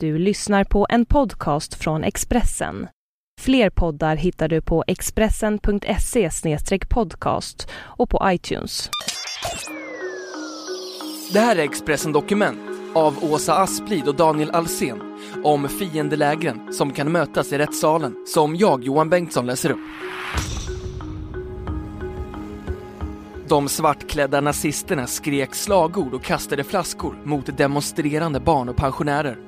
Du lyssnar på en podcast från Expressen. Fler poddar hittar du på expressen.se podcast och på iTunes. Det här är Expressen Dokument av Åsa Asplid och Daniel Alsen om fiendelägren som kan mötas i rättssalen som jag, Johan Bengtsson, läser upp. De svartklädda nazisterna skrek slagord och kastade flaskor mot demonstrerande barn och pensionärer.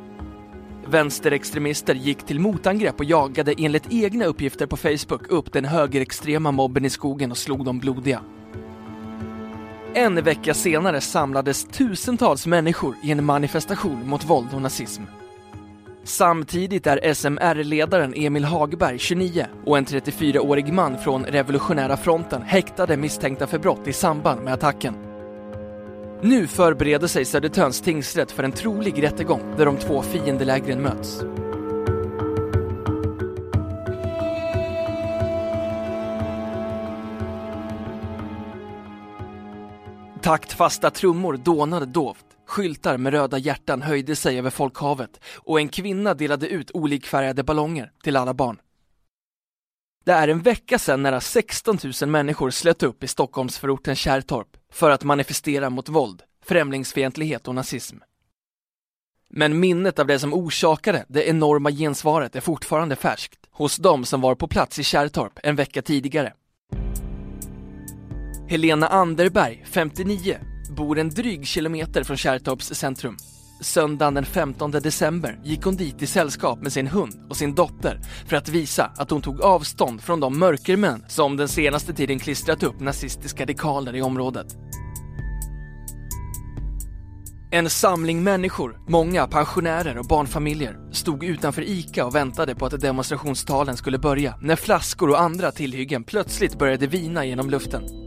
Vänsterextremister gick till motangrepp och jagade enligt egna uppgifter på Facebook upp den högerextrema mobben i skogen och slog dem blodiga. En vecka senare samlades tusentals människor i en manifestation mot våld och nazism. Samtidigt är SMR-ledaren Emil Hagberg, 29, och en 34-årig man från Revolutionära fronten häktade misstänkta för brott i samband med attacken. Nu förbereder sig Södertörns tingsrätt för en trolig rättegång där de två fiendelägren möts. Taktfasta trummor dånade dovt, skyltar med röda hjärtan höjde sig över folkhavet och en kvinna delade ut olikfärgade ballonger till alla barn. Det är en vecka sedan nära 16 000 människor slöt upp i Stockholmsförorten Kärrtorp för att manifestera mot våld, främlingsfientlighet och nazism. Men minnet av det som orsakade det enorma gensvaret är fortfarande färskt hos de som var på plats i Kärrtorp en vecka tidigare. Helena Anderberg, 59, bor en dryg kilometer från Kärrtorps centrum. Söndagen den 15 december gick hon dit i sällskap med sin hund och sin dotter för att visa att hon tog avstånd från de mörkermän som den senaste tiden klistrat upp nazistiska dekaler i området. En samling människor, många pensionärer och barnfamiljer, stod utanför ICA och väntade på att demonstrationstalen skulle börja när flaskor och andra tillhyggen plötsligt började vina genom luften.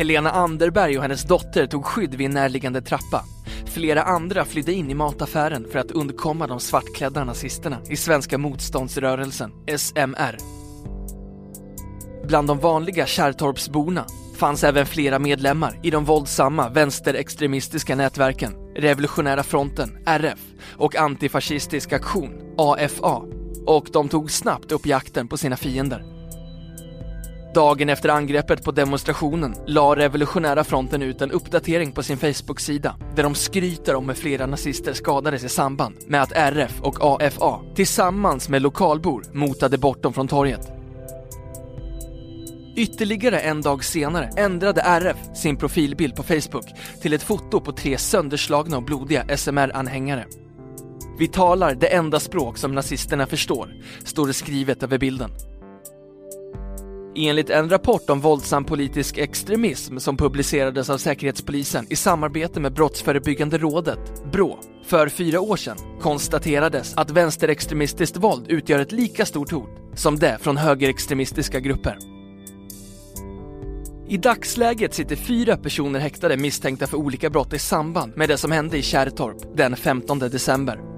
Helena Anderberg och hennes dotter tog skydd vid en närliggande trappa. Flera andra flydde in i mataffären för att undkomma de svartklädda nazisterna i Svenska motståndsrörelsen, SMR. Bland de vanliga Kärrtorpsborna fanns även flera medlemmar i de våldsamma vänsterextremistiska nätverken Revolutionära fronten, RF och Antifascistisk aktion, AFA. Och de tog snabbt upp jakten på sina fiender. Dagen efter angreppet på demonstrationen la Revolutionära fronten ut en uppdatering på sin Facebook-sida där de skryter om hur flera nazister skadades i samband med att RF och AFA tillsammans med lokalbor motade bort dem från torget. Ytterligare en dag senare ändrade RF sin profilbild på Facebook till ett foto på tre sönderslagna och blodiga SMR-anhängare. Vi talar det enda språk som nazisterna förstår, står det skrivet över bilden. Enligt en rapport om våldsam politisk extremism som publicerades av Säkerhetspolisen i samarbete med Brottsförebyggande rådet, BRÅ, för fyra år sedan konstaterades att vänsterextremistiskt våld utgör ett lika stort hot som det från högerextremistiska grupper. I dagsläget sitter fyra personer häktade misstänkta för olika brott i samband med det som hände i Kärrtorp den 15 december.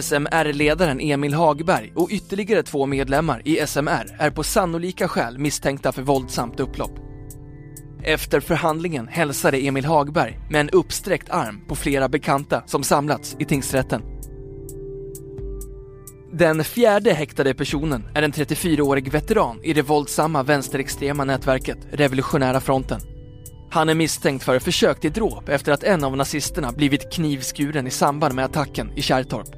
SMR-ledaren Emil Hagberg och ytterligare två medlemmar i SMR är på sannolika skäl misstänkta för våldsamt upplopp. Efter förhandlingen hälsade Emil Hagberg med en uppsträckt arm på flera bekanta som samlats i tingsrätten. Den fjärde häktade personen är en 34-årig veteran i det våldsamma vänsterextrema nätverket Revolutionära fronten. Han är misstänkt för försök till dråp efter att en av nazisterna blivit knivskuren i samband med attacken i Kärrtorp.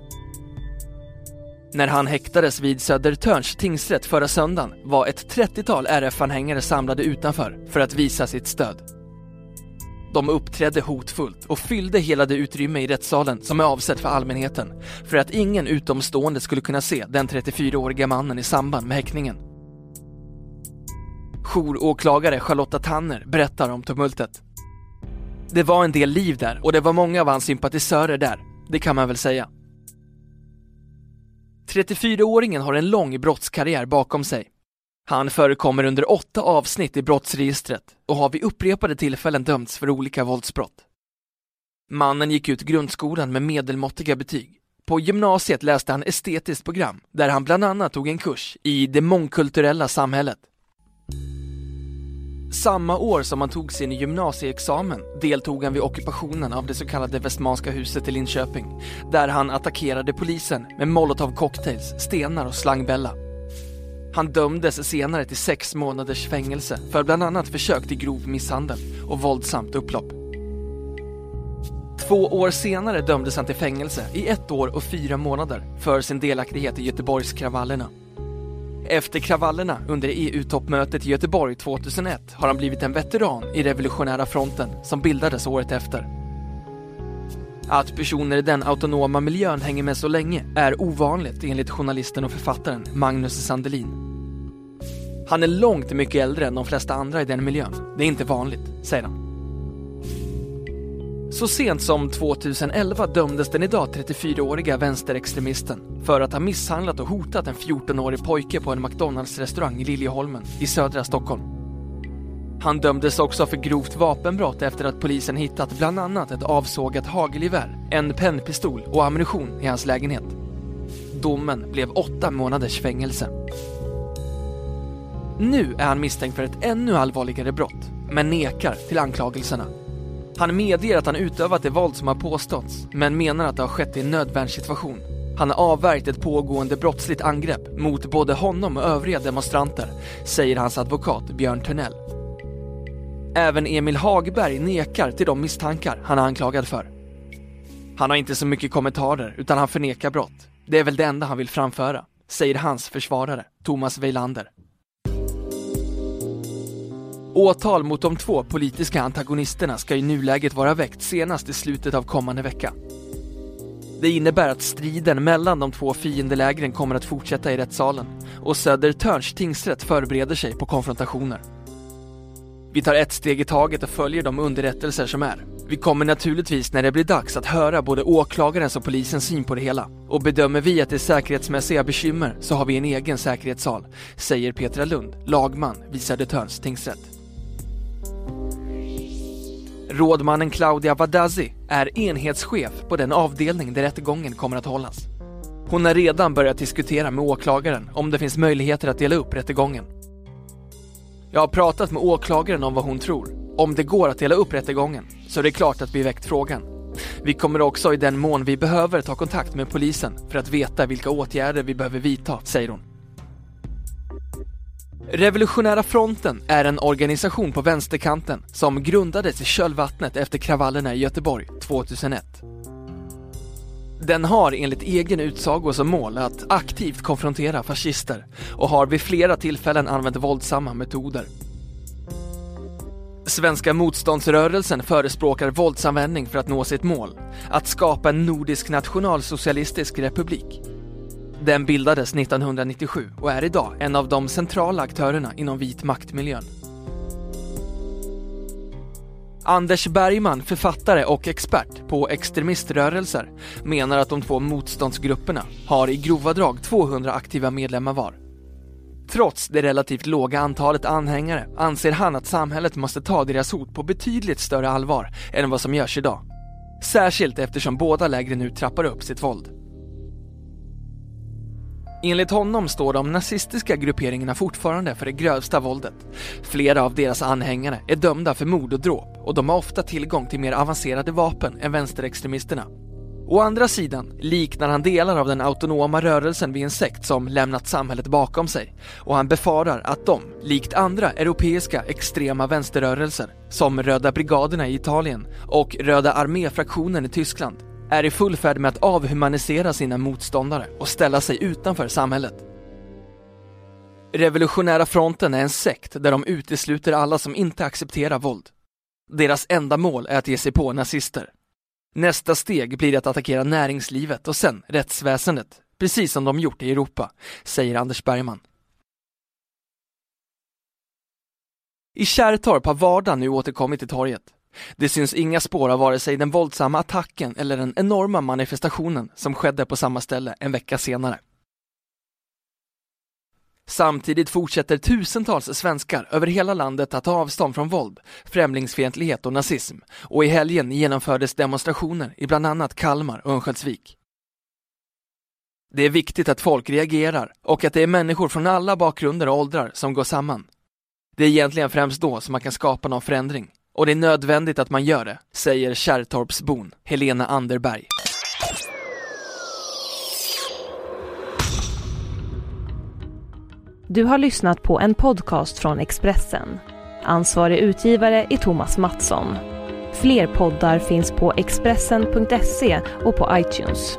När han häktades vid Södertörns tingsrätt förra söndagen var ett 30-tal RF-anhängare samlade utanför för att visa sitt stöd. De uppträdde hotfullt och fyllde hela det utrymme i rättssalen som är avsett för allmänheten för att ingen utomstående skulle kunna se den 34-åriga mannen i samband med häktningen. Jouråklagare Charlotta Tanner berättar om tumultet. Det var en del liv där och det var många av hans sympatisörer där, det kan man väl säga. 34-åringen har en lång brottskarriär bakom sig. Han förekommer under åtta avsnitt i brottsregistret och har vid upprepade tillfällen dömts för olika våldsbrott. Mannen gick ut grundskolan med medelmåttiga betyg. På gymnasiet läste han estetiskt program där han bland annat tog en kurs i det mångkulturella samhället. Samma år som han tog sin gymnasieexamen deltog han vid ockupationen av det så kallade Västmanska huset i Linköping, där han attackerade polisen med molotovcocktails, stenar och slangbella. Han dömdes senare till sex månaders fängelse för bland annat försök till grov misshandel och våldsamt upplopp. Två år senare dömdes han till fängelse i ett år och fyra månader för sin delaktighet i Göteborgskravallerna. Efter kravallerna under EU-toppmötet i Göteborg 2001 har han blivit en veteran i Revolutionära fronten som bildades året efter. Att personer i den autonoma miljön hänger med så länge är ovanligt enligt journalisten och författaren Magnus Sandelin. Han är långt mycket äldre än de flesta andra i den miljön. Det är inte vanligt, säger han. Så sent som 2011 dömdes den idag 34-åriga vänsterextremisten för att ha misshandlat och hotat en 14-årig pojke på en McDonalds-restaurang i Liljeholmen i södra Stockholm. Han dömdes också för grovt vapenbrott efter att polisen hittat bland annat ett avsågat hagelgevär, en pennpistol och ammunition i hans lägenhet. Domen blev åtta månaders fängelse. Nu är han misstänkt för ett ännu allvarligare brott, men nekar till anklagelserna. Han medger att han utövat det våld som har påståtts, men menar att det har skett i en nödvärnssituation. Han har avvärjt ett pågående brottsligt angrepp mot både honom och övriga demonstranter, säger hans advokat Björn Törnell. Även Emil Hagberg nekar till de misstankar han är anklagad för. Han har inte så mycket kommentarer, utan han förnekar brott. Det är väl det enda han vill framföra, säger hans försvarare, Thomas Weilander. Åtal mot de två politiska antagonisterna ska i nuläget vara väckt senast i slutet av kommande vecka. Det innebär att striden mellan de två fiendelägren kommer att fortsätta i rättssalen och Södertörns tingsrätt förbereder sig på konfrontationer. Vi tar ett steg i taget och följer de underrättelser som är. Vi kommer naturligtvis när det blir dags att höra både åklagarens och polisens syn på det hela. Och bedömer vi att det är säkerhetsmässiga bekymmer så har vi en egen säkerhetssal, säger Petra Lund, lagman vid Södertörns tingsrätt. Rådmannen Claudia Vadazzi är enhetschef på den avdelning där rättegången kommer att hållas. Hon har redan börjat diskutera med åklagaren om det finns möjligheter att dela upp rättegången. Jag har pratat med åklagaren om vad hon tror. Om det går att dela upp rättegången så är det klart att vi väckt frågan. Vi kommer också i den mån vi behöver ta kontakt med polisen för att veta vilka åtgärder vi behöver vidta, säger hon. Revolutionära fronten är en organisation på vänsterkanten som grundades i kölvattnet efter kravallerna i Göteborg 2001. Den har enligt egen utsago som mål att aktivt konfrontera fascister och har vid flera tillfällen använt våldsamma metoder. Svenska motståndsrörelsen förespråkar våldsanvändning för att nå sitt mål, att skapa en nordisk nationalsocialistisk republik. Den bildades 1997 och är idag en av de centrala aktörerna inom vit maktmiljön. Anders Bergman, författare och expert på extremiströrelser, menar att de två motståndsgrupperna har i grova drag 200 aktiva medlemmar var. Trots det relativt låga antalet anhängare anser han att samhället måste ta deras hot på betydligt större allvar än vad som görs idag. Särskilt eftersom båda lägren nu trappar upp sitt våld. Enligt honom står de nazistiska grupperingarna fortfarande för det grövsta våldet. Flera av deras anhängare är dömda för mord och dråp och de har ofta tillgång till mer avancerade vapen än vänsterextremisterna. Å andra sidan liknar han delar av den autonoma rörelsen vid en sekt som lämnat samhället bakom sig och han befarar att de, likt andra europeiska extrema vänsterrörelser som Röda brigaderna i Italien och Röda arméfraktionen i Tyskland, är i full färd med att avhumanisera sina motståndare och ställa sig utanför samhället. Revolutionära fronten är en sekt där de utesluter alla som inte accepterar våld. Deras enda mål är att ge sig på nazister. Nästa steg blir att attackera näringslivet och sen rättsväsendet, precis som de gjort i Europa, säger Anders Bergman. I Kärrtorp har vardagen nu återkommit till torget. Det syns inga spår av vare sig den våldsamma attacken eller den enorma manifestationen som skedde på samma ställe en vecka senare. Samtidigt fortsätter tusentals svenskar över hela landet att ta avstånd från våld, främlingsfientlighet och nazism och i helgen genomfördes demonstrationer i bland annat Kalmar och Örnsköldsvik. Det är viktigt att folk reagerar och att det är människor från alla bakgrunder och åldrar som går samman. Det är egentligen främst då som man kan skapa någon förändring. Och det är nödvändigt att man gör det, säger Kärrtorpsbon Helena Anderberg. Du har lyssnat på en podcast från Expressen. Ansvarig utgivare är Thomas Mattsson. Fler poddar finns på Expressen.se och på iTunes.